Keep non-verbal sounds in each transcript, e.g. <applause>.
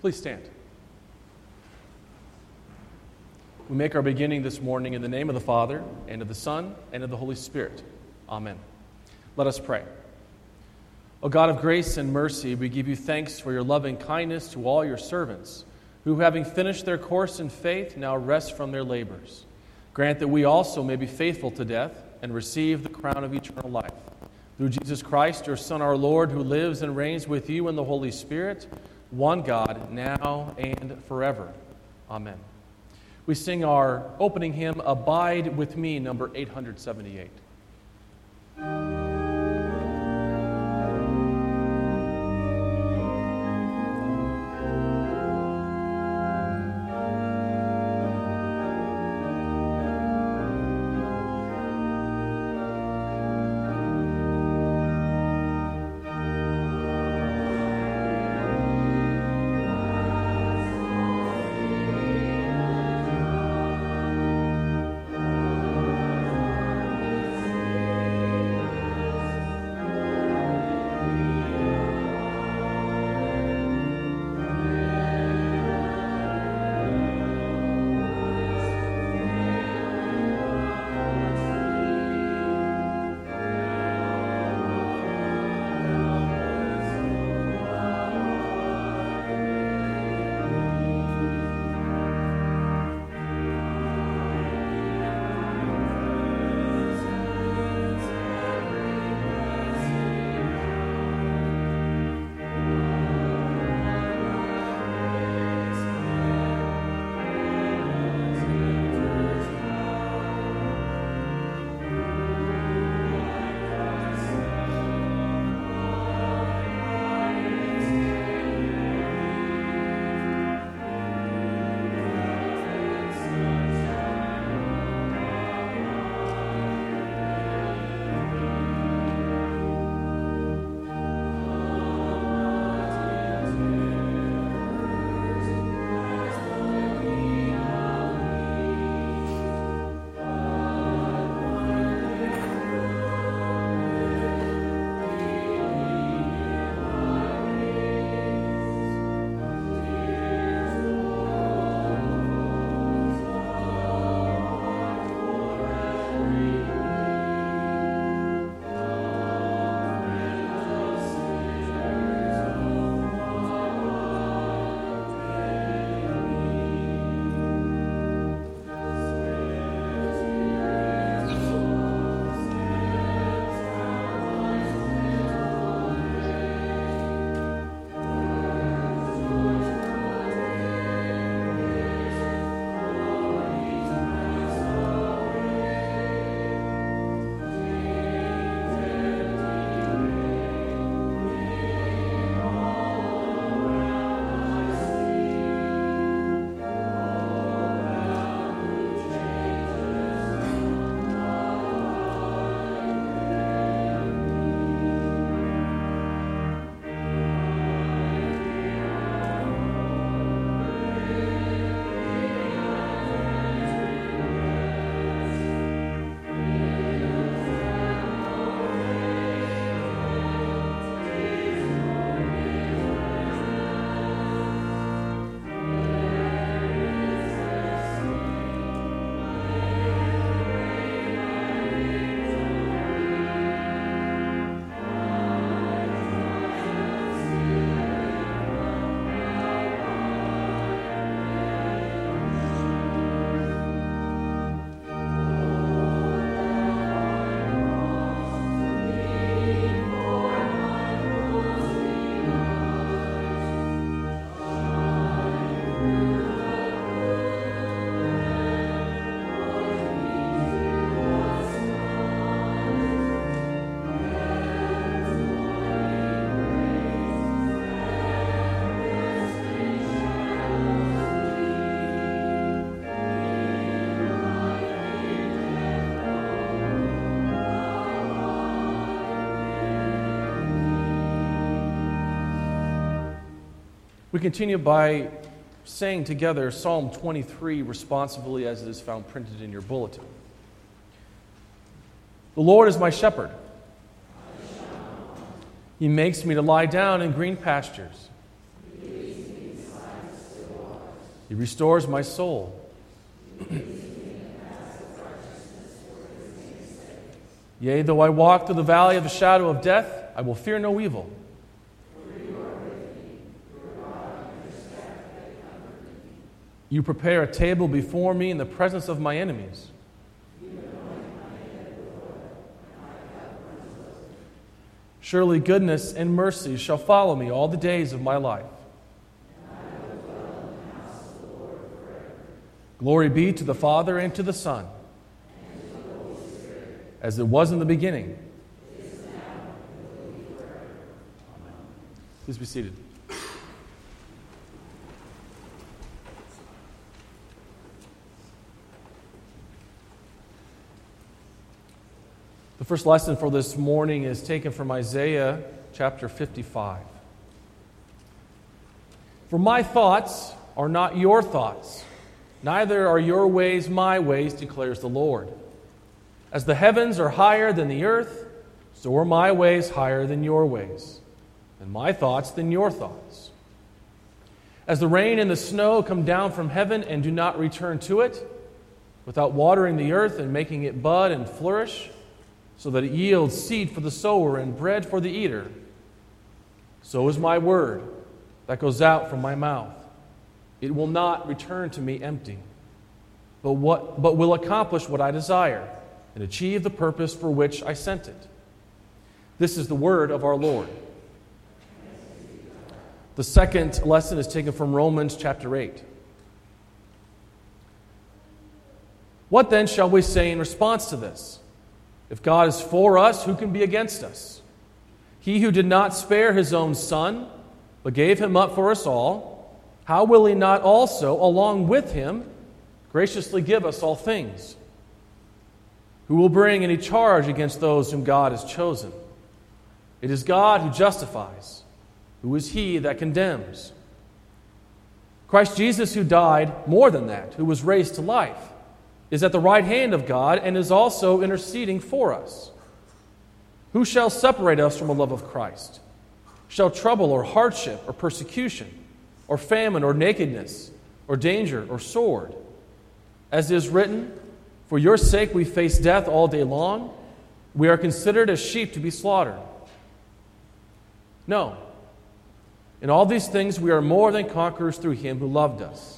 Please stand. We make our beginning this morning in the name of the Father, and of the Son, and of the Holy Spirit. Amen. Let us pray. O God of grace and mercy, we give you thanks for your loving kindness to all your servants, who, having finished their course in faith, now rest from their labors. Grant that we also may be faithful to death and receive the crown of eternal life. Through Jesus Christ, your Son, our Lord, who lives and reigns with you in the Holy Spirit, one God, now and forever. Amen. We sing our opening hymn, Abide with Me, number 878. We continue by saying together Psalm 23 responsively as it is found printed in your bulletin. The Lord is my shepherd. He makes me to lie down in green pastures. He restores my soul. Yea, though I walk through the valley of the shadow of death, I will fear no evil. You prepare a table before me in the presence of my enemies. Surely goodness and mercy shall follow me all the days of my life. Glory be to the Father and to the Son, as it was in the beginning. Please be seated. The first lesson for this morning is taken from Isaiah chapter 55. For my thoughts are not your thoughts, neither are your ways my ways, declares the Lord. As the heavens are higher than the earth, so are my ways higher than your ways, and my thoughts than your thoughts. As the rain and the snow come down from heaven and do not return to it, without watering the earth and making it bud and flourish, so that it yields seed for the sower and bread for the eater. So is my word that goes out from my mouth. It will not return to me empty, but, what, but will accomplish what I desire and achieve the purpose for which I sent it. This is the word of our Lord. The second lesson is taken from Romans chapter 8. What then shall we say in response to this? If God is for us, who can be against us? He who did not spare his own son, but gave him up for us all, how will he not also, along with him, graciously give us all things? Who will bring any charge against those whom God has chosen? It is God who justifies. Who is he that condemns? Christ Jesus, who died, more than that, who was raised to life is at the right hand of God and is also interceding for us. Who shall separate us from the love of Christ? Shall trouble or hardship or persecution or famine or nakedness or danger or sword? As is written, For your sake we face death all day long. We are considered as sheep to be slaughtered. No. In all these things we are more than conquerors through him who loved us.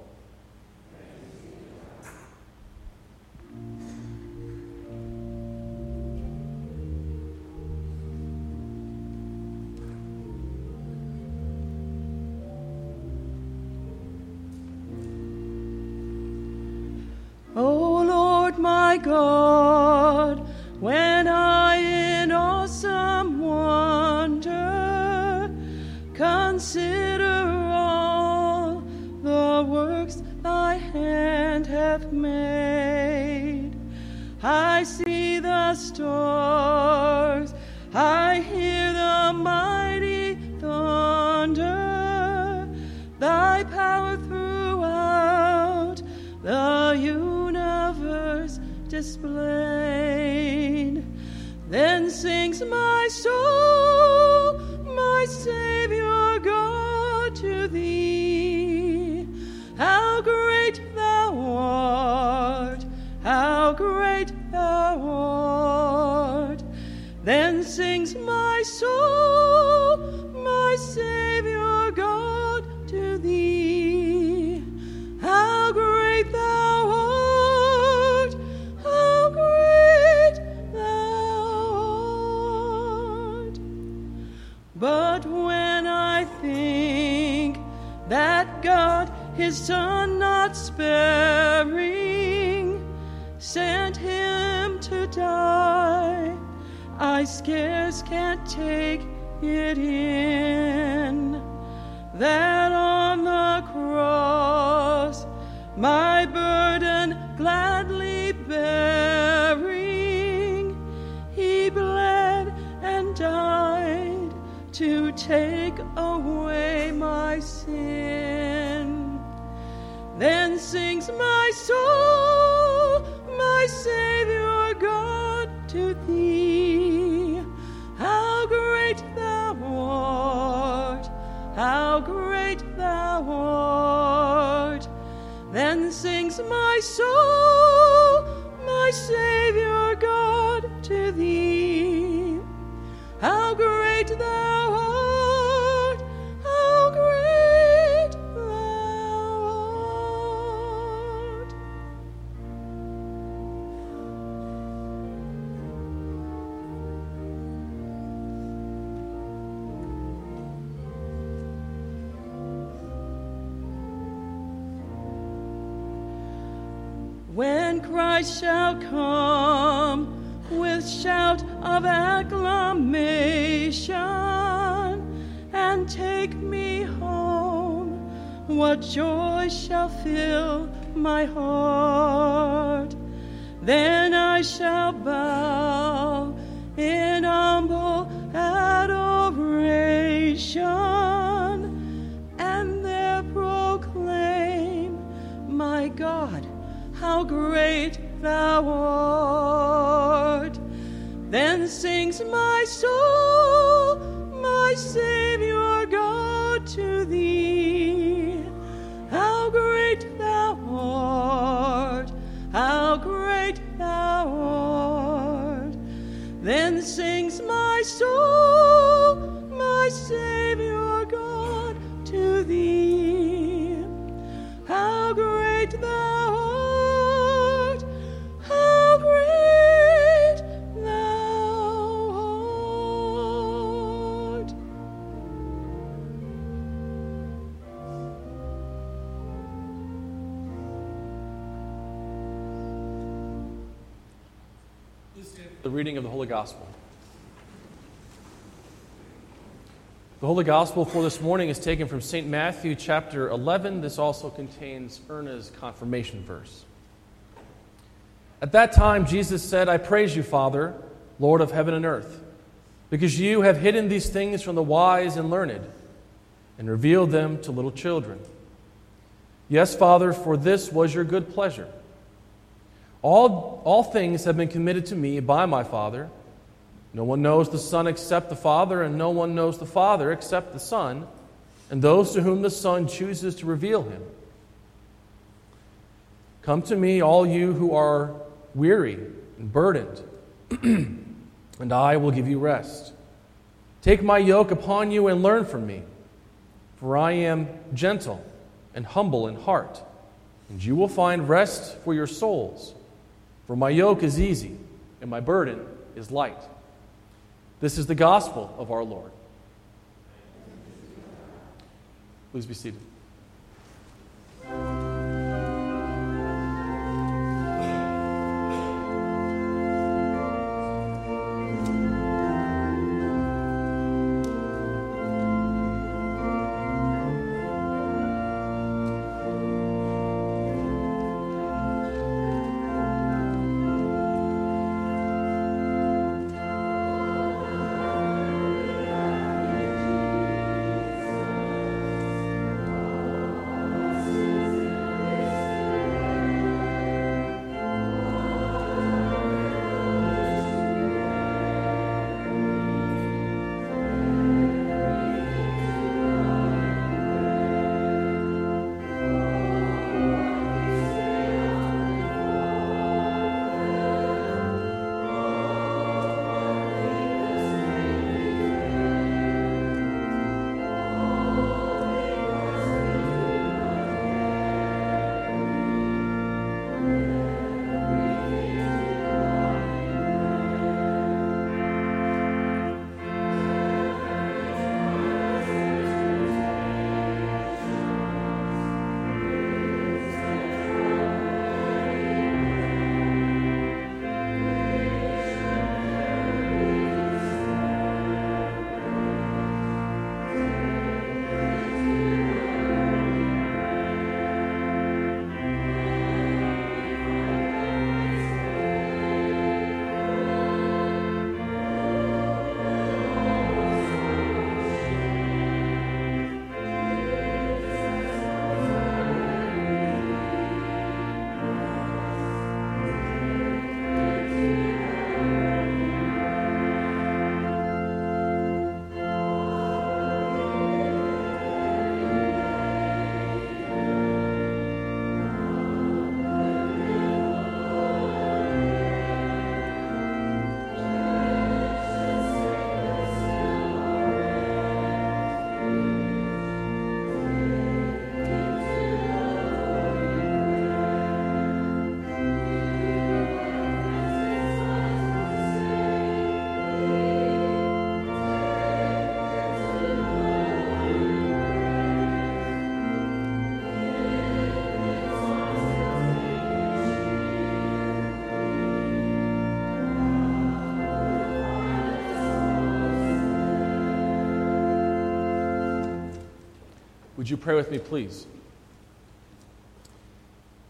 My God, when I in awesome wonder consider all the works thy hand hath made. I see the stars, displayed. Then sings my sent him to die, I scarce can't take it in that on the cross my burden gladly bearing, he bled and died to take away my sin. Then sings my soul, soul, my Savior Christ shall come with shout of acclamation and take me home, what joy shall fill my heart? Then I shall bow in humble adoration and there proclaim, My God, how great thou art. Then sings my soul, reading of the Holy Gospel. The Holy Gospel for this morning is taken from St. Matthew chapter 11. This also contains Erna's confirmation verse. At that time, Jesus said, I praise you, Father, Lord of heaven and earth, because you have hidden these things from the wise and learned and revealed them to little children. Yes, Father, for this was your good pleasure. All, all things have been committed to me by my Father. No one knows the Son except the Father, and no one knows the Father except the Son, and those to whom the Son chooses to reveal him. Come to me, all you who are weary and burdened, <clears throat> and I will give you rest. Take my yoke upon you and learn from me, for I am gentle and humble in heart, and you will find rest for your souls. For my yoke is easy, and my burden is light. This is the gospel of our Lord. Please be seated. Would you pray with me, please?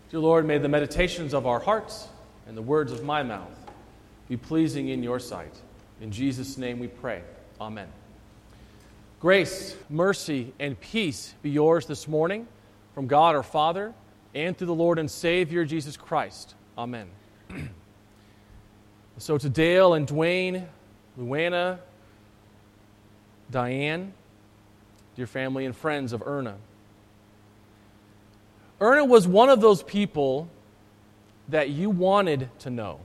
Dear Lord, may the meditations of our hearts and the words of my mouth be pleasing in your sight. In Jesus' name we pray. Amen. Grace, mercy, and peace be yours this morning from God our Father and through the Lord and Savior Jesus Christ. Amen. <clears throat> so to Dale and Dwayne, Luana, Diane, dear family and friends of Erna. Erna was one of those people that you wanted to know.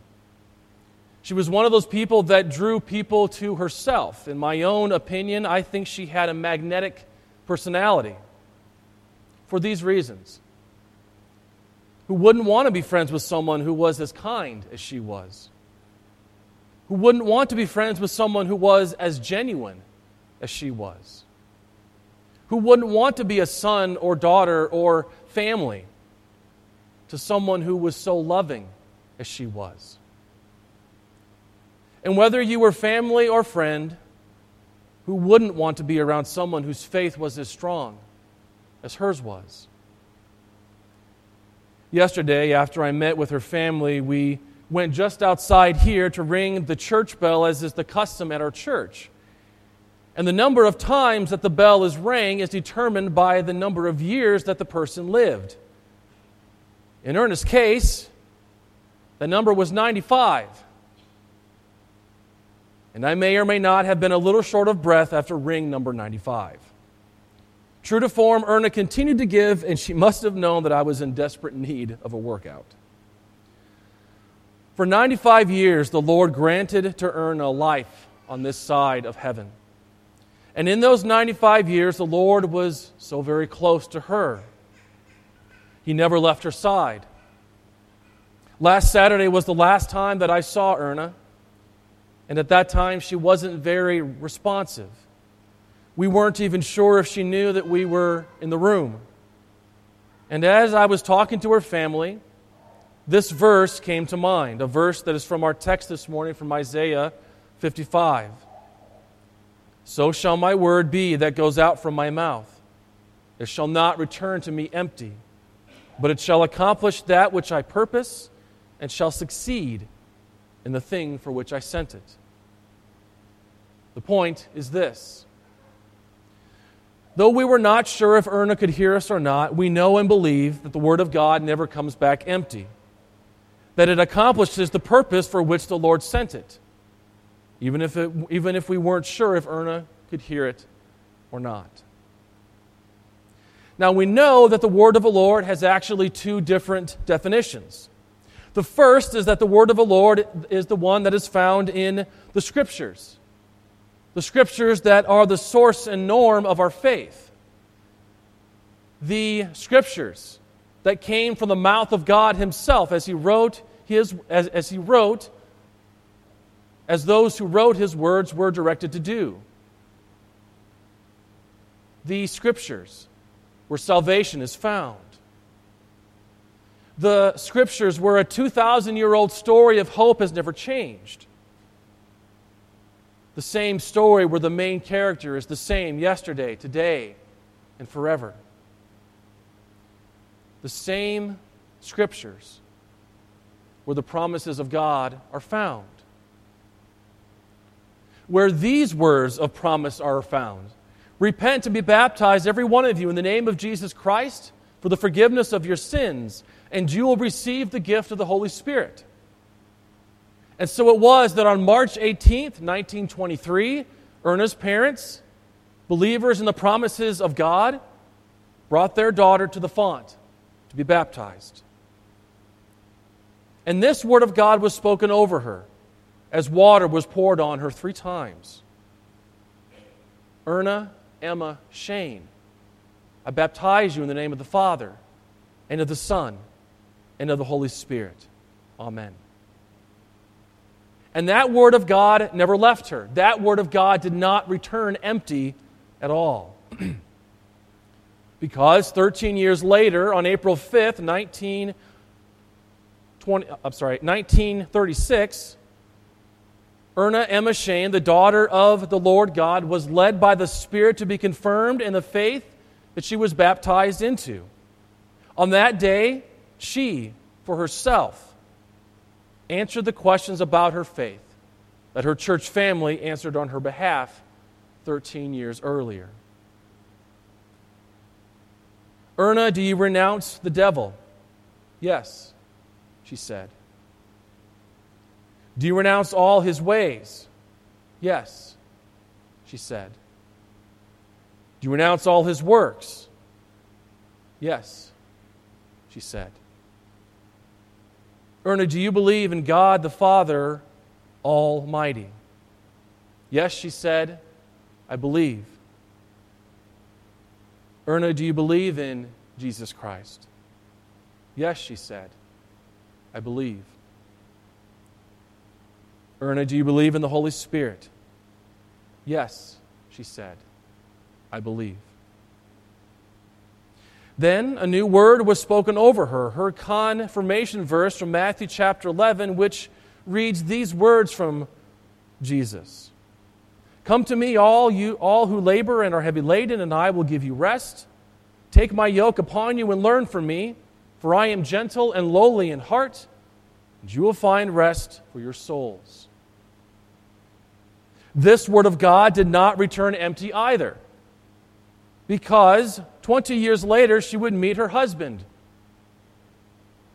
She was one of those people that drew people to herself. In my own opinion, I think she had a magnetic personality for these reasons. Who wouldn't want to be friends with someone who was as kind as she was? Who wouldn't want to be friends with someone who was as genuine as she was? Who wouldn't want to be a son or daughter or family to someone who was so loving as she was? And whether you were family or friend, who wouldn't want to be around someone whose faith was as strong as hers was? Yesterday, after I met with her family, we went just outside here to ring the church bell, as is the custom at our church. And the number of times that the bell is rang is determined by the number of years that the person lived. In Erna's case, the number was 95. And I may or may not have been a little short of breath after ring number 95. True to form, Erna continued to give, and she must have known that I was in desperate need of a workout. For 95 years, the Lord granted to Erna life on this side of heaven. And in those 95 years, the Lord was so very close to her. He never left her side. Last Saturday was the last time that I saw Erna, and at that time she wasn't very responsive. We weren't even sure if she knew that we were in the room. And as I was talking to her family, this verse came to mind, a verse that is from our text this morning from Isaiah 55. So shall my word be that goes out from my mouth. It shall not return to me empty, but it shall accomplish that which I purpose and shall succeed in the thing for which I sent it. The point is this. Though we were not sure if Erna could hear us or not, we know and believe that the Word of God never comes back empty, that it accomplishes the purpose for which the Lord sent it even if, it, even if we weren't sure if Erna could hear it or not. Now, we know that the word of the Lord has actually two different definitions. The first is that the word of the Lord is the one that is found in the Scriptures, the Scriptures that are the source and norm of our faith. The Scriptures that came from the mouth of God Himself as He wrote, his, as, as he wrote as those who wrote his words were directed to do. The scriptures, where salvation is found. The scriptures, where a 2,000 year old story of hope has never changed. The same story where the main character is the same yesterday, today, and forever. The same scriptures where the promises of God are found where these words of promise are found Repent and be baptized, every one of you, in the name of Jesus Christ for the forgiveness of your sins, and you will receive the gift of the Holy Spirit. And so it was that on March 18th, 1923, Erna's parents, believers in the promises of God, brought their daughter to the font to be baptized. And this word of God was spoken over her as water was poured on her three times. Erna, Emma, Schoen, I baptize you in the name of the Father, and of the Son, and of the Holy Spirit. Amen. And that word of God never left her. That word of God did not return empty at all. <clears throat> because 13 years later, on April 5th, 1920, I'm sorry, 1936, Erna Emma Schoen, the daughter of the Lord God, was led by the Spirit to be confirmed in the faith that she was baptized into. On that day, she, for herself, answered the questions about her faith that her church family answered on her behalf 13 years earlier. Erna, do you renounce the devil? Yes, she said. Do you renounce all his ways? Yes, she said. Do you renounce all his works? Yes, she said. Erna, do you believe in God the Father Almighty? Yes, she said, I believe. Erna, do you believe in Jesus Christ? Yes, she said, I believe. Erna, do you believe in the Holy Spirit? Yes, she said, I believe. Then a new word was spoken over her, her confirmation verse from Matthew chapter 11, which reads these words from Jesus Come to me, all, you, all who labor and are heavy laden, and I will give you rest. Take my yoke upon you and learn from me, for I am gentle and lowly in heart, and you will find rest for your souls. This word of God did not return empty either, because 20 years later she would meet her husband,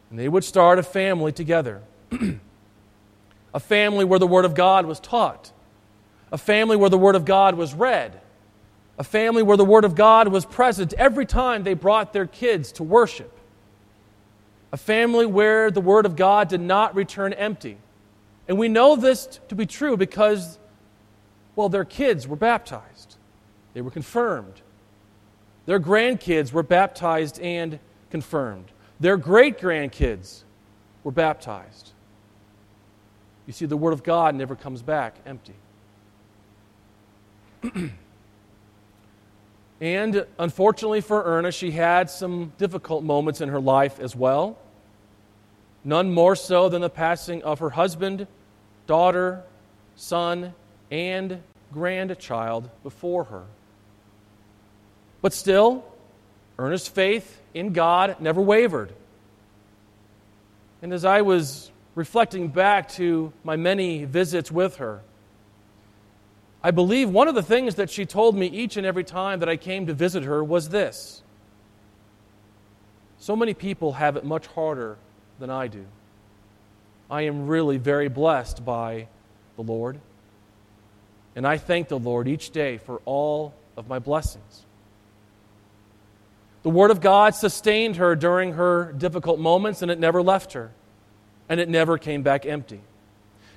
and they would start a family together. <clears throat> a family where the Word of God was taught, a family where the Word of God was read, a family where the Word of God was present every time they brought their kids to worship, a family where the Word of God did not return empty. And we know this to be true because, well, their kids were baptized, they were confirmed. Their grandkids were baptized and confirmed. Their great grandkids were baptized. You see, the Word of God never comes back empty. <clears throat> and unfortunately for Erna, she had some difficult moments in her life as well. None more so than the passing of her husband, daughter, son, and grandchild before her. But still, Erna's faith in God never wavered. And as I was reflecting back to my many visits with her, I believe one of the things that she told me each and every time that I came to visit her was this So many people have it much harder than I do. I am really very blessed by the Lord. And I thank the Lord each day for all of my blessings. The Word of God sustained her during her difficult moments, and it never left her and it never came back empty.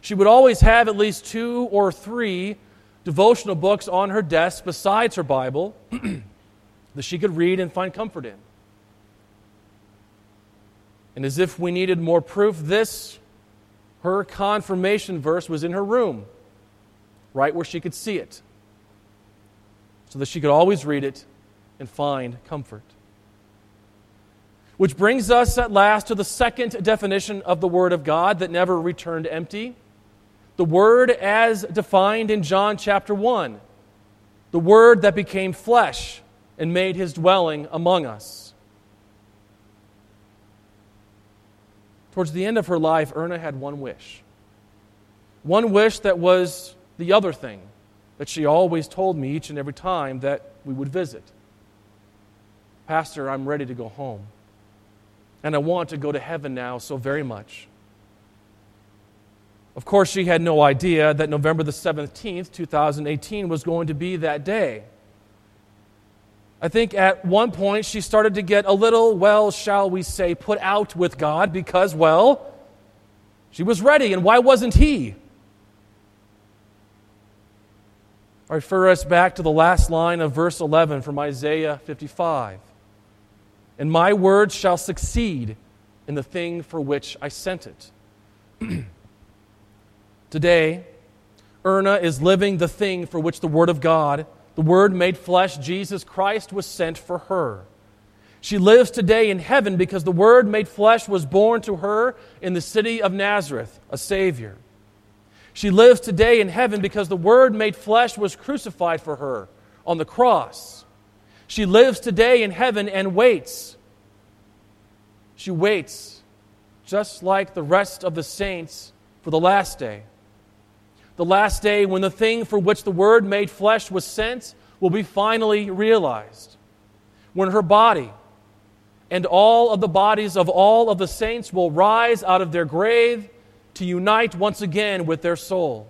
She would always have at least two or three devotional books on her desk besides her Bible <clears throat> that she could read and find comfort in. And as if we needed more proof, this, her confirmation verse, was in her room, right where she could see it, so that she could always read it and find comfort. Which brings us at last to the second definition of the Word of God that never returned empty. The Word as defined in John chapter 1. The Word that became flesh and made his dwelling among us. Towards the end of her life, Erna had one wish. One wish that was the other thing that she always told me each and every time that we would visit Pastor, I'm ready to go home. And I want to go to heaven now so very much. Of course, she had no idea that November the 17th, 2018, was going to be that day. I think at one point she started to get a little, well, shall we say, put out with God because, well, she was ready, and why wasn't he? I refer us back to the last line of verse 11 from Isaiah 55 and my word shall succeed in the thing for which I sent it. <clears throat> Today, Erna is living the thing for which the Word of God, the Word made flesh, Jesus Christ, was sent for her. She lives today in heaven because the Word made flesh was born to her in the city of Nazareth, a Savior. She lives today in heaven because the Word made flesh was crucified for her on the cross. She lives today in heaven and waits. She waits, just like the rest of the saints, for the last day. The last day when the thing for which the Word made flesh was sent will be finally realized. When her body and all of the bodies of all of the saints will rise out of their grave to unite once again with their soul.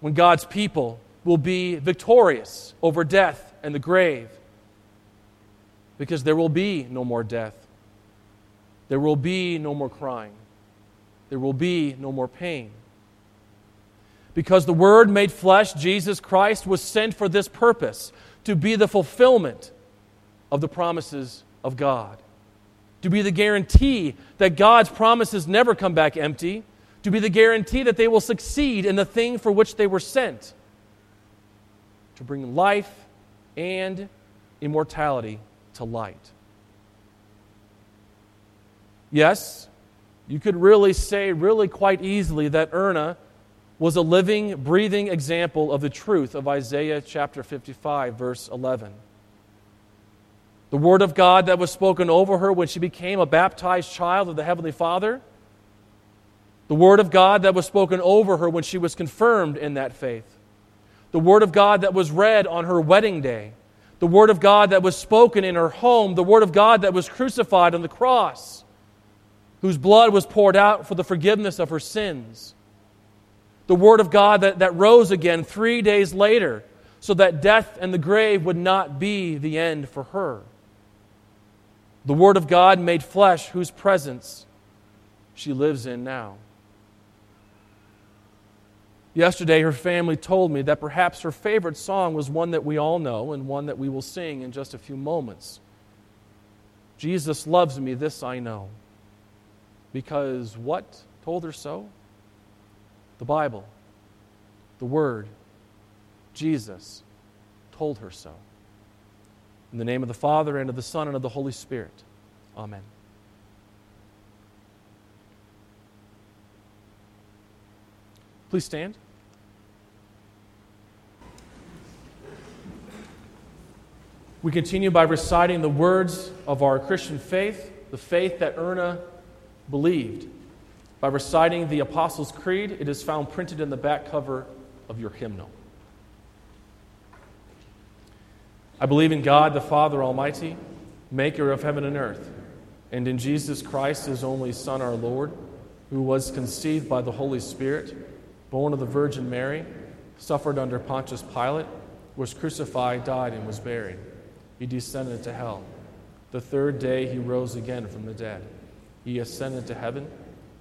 When God's people will be victorious over death and the grave because there will be no more death. There will be no more crying. There will be no more pain. Because the Word made flesh, Jesus Christ, was sent for this purpose to be the fulfillment of the promises of God, to be the guarantee that God's promises never come back empty, to be the guarantee that they will succeed in the thing for which they were sent, to bring life and immortality to light. Yes, you could really say, really quite easily, that Erna was a living, breathing example of the truth of Isaiah chapter 55, verse 11. The word of God that was spoken over her when she became a baptized child of the Heavenly Father. The word of God that was spoken over her when she was confirmed in that faith. The word of God that was read on her wedding day the Word of God that was spoken in her home, the Word of God that was crucified on the cross, whose blood was poured out for the forgiveness of her sins, the Word of God that, that rose again three days later so that death and the grave would not be the end for her. The Word of God made flesh, whose presence she lives in now. Yesterday, her family told me that perhaps her favorite song was one that we all know and one that we will sing in just a few moments. Jesus loves me, this I know. Because what told her so? The Bible, the Word, Jesus told her so. In the name of the Father, and of the Son, and of the Holy Spirit. Amen. Please stand. We continue by reciting the words of our Christian faith, the faith that Erna believed. By reciting the Apostles' Creed, it is found printed in the back cover of your hymnal. I believe in God, the Father Almighty, maker of heaven and earth, and in Jesus Christ, his only Son, our Lord, who was conceived by the Holy Spirit, born of the Virgin Mary, suffered under Pontius Pilate, was crucified, died, and was buried he descended to hell. The third day he rose again from the dead. He ascended to heaven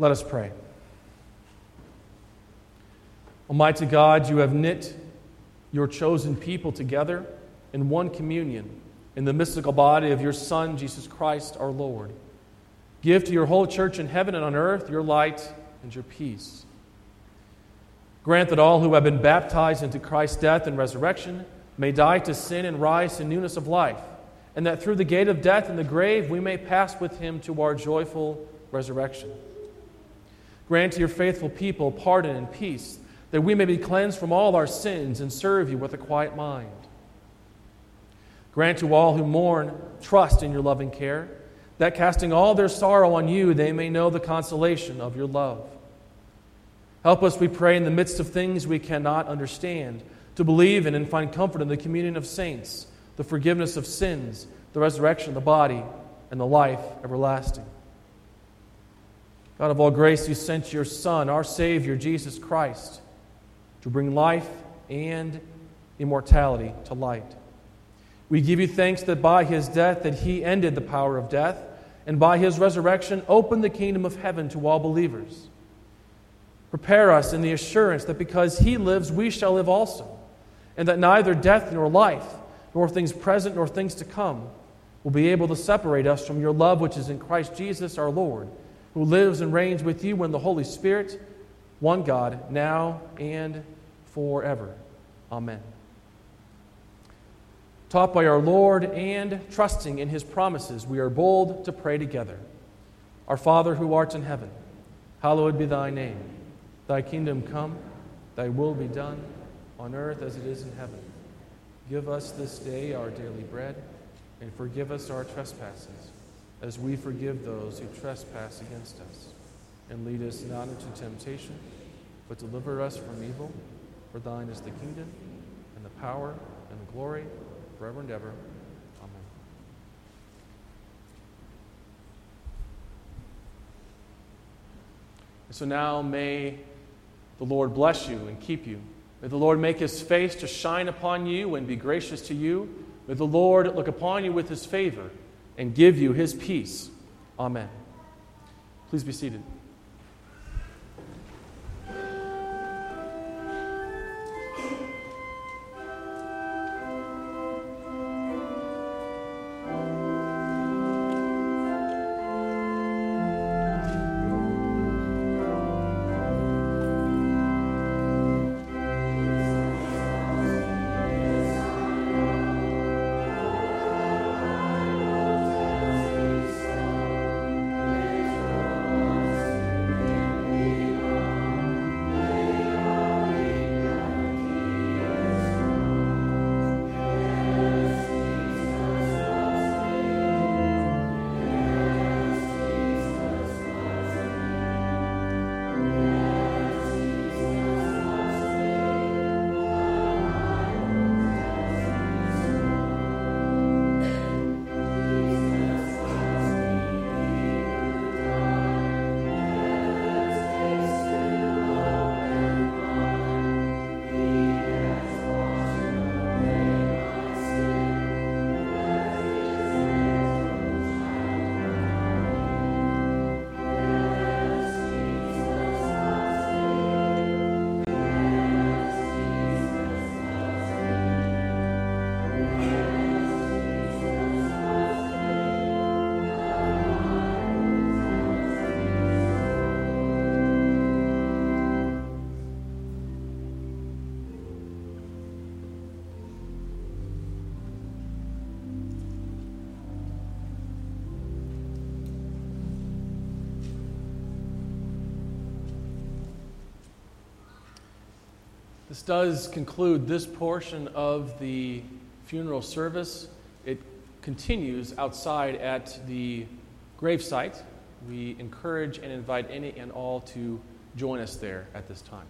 Let us pray. Almighty God, you have knit your chosen people together in one communion in the mystical body of your Son, Jesus Christ our Lord. Give to your whole church in heaven and on earth your light and your peace. Grant that all who have been baptized into Christ's death and resurrection may die to sin and rise to newness of life, and that through the gate of death and the grave we may pass with him to our joyful resurrection. Grant to your faithful people pardon and peace, that we may be cleansed from all our sins and serve you with a quiet mind. Grant to all who mourn trust in your loving care, that casting all their sorrow on you, they may know the consolation of your love. Help us, we pray, in the midst of things we cannot understand, to believe in and find comfort in the communion of saints, the forgiveness of sins, the resurrection of the body, and the life everlasting. God of all grace, you sent your Son, our Savior, Jesus Christ, to bring life and immortality to light. We give you thanks that by his death that he ended the power of death, and by his resurrection opened the kingdom of heaven to all believers. Prepare us in the assurance that because he lives, we shall live also, and that neither death nor life, nor things present nor things to come, will be able to separate us from your love which is in Christ Jesus our Lord, who lives and reigns with you in the Holy Spirit, one God, now and forever. Amen. Taught by our Lord and trusting in his promises, we are bold to pray together. Our Father who art in heaven, hallowed be thy name. Thy kingdom come, thy will be done, on earth as it is in heaven. Give us this day our daily bread, and forgive us our trespasses, as we forgive those who trespass against us. And lead us not into temptation, but deliver us from evil. For thine is the kingdom, and the power, and the glory, forever and ever. Amen. So now may the Lord bless you and keep you. May the Lord make his face to shine upon you and be gracious to you. May the Lord look upon you with his favor and give you his peace. Amen. Please be seated. This does conclude this portion of the funeral service. It continues outside at the gravesite. We encourage and invite any and all to join us there at this time.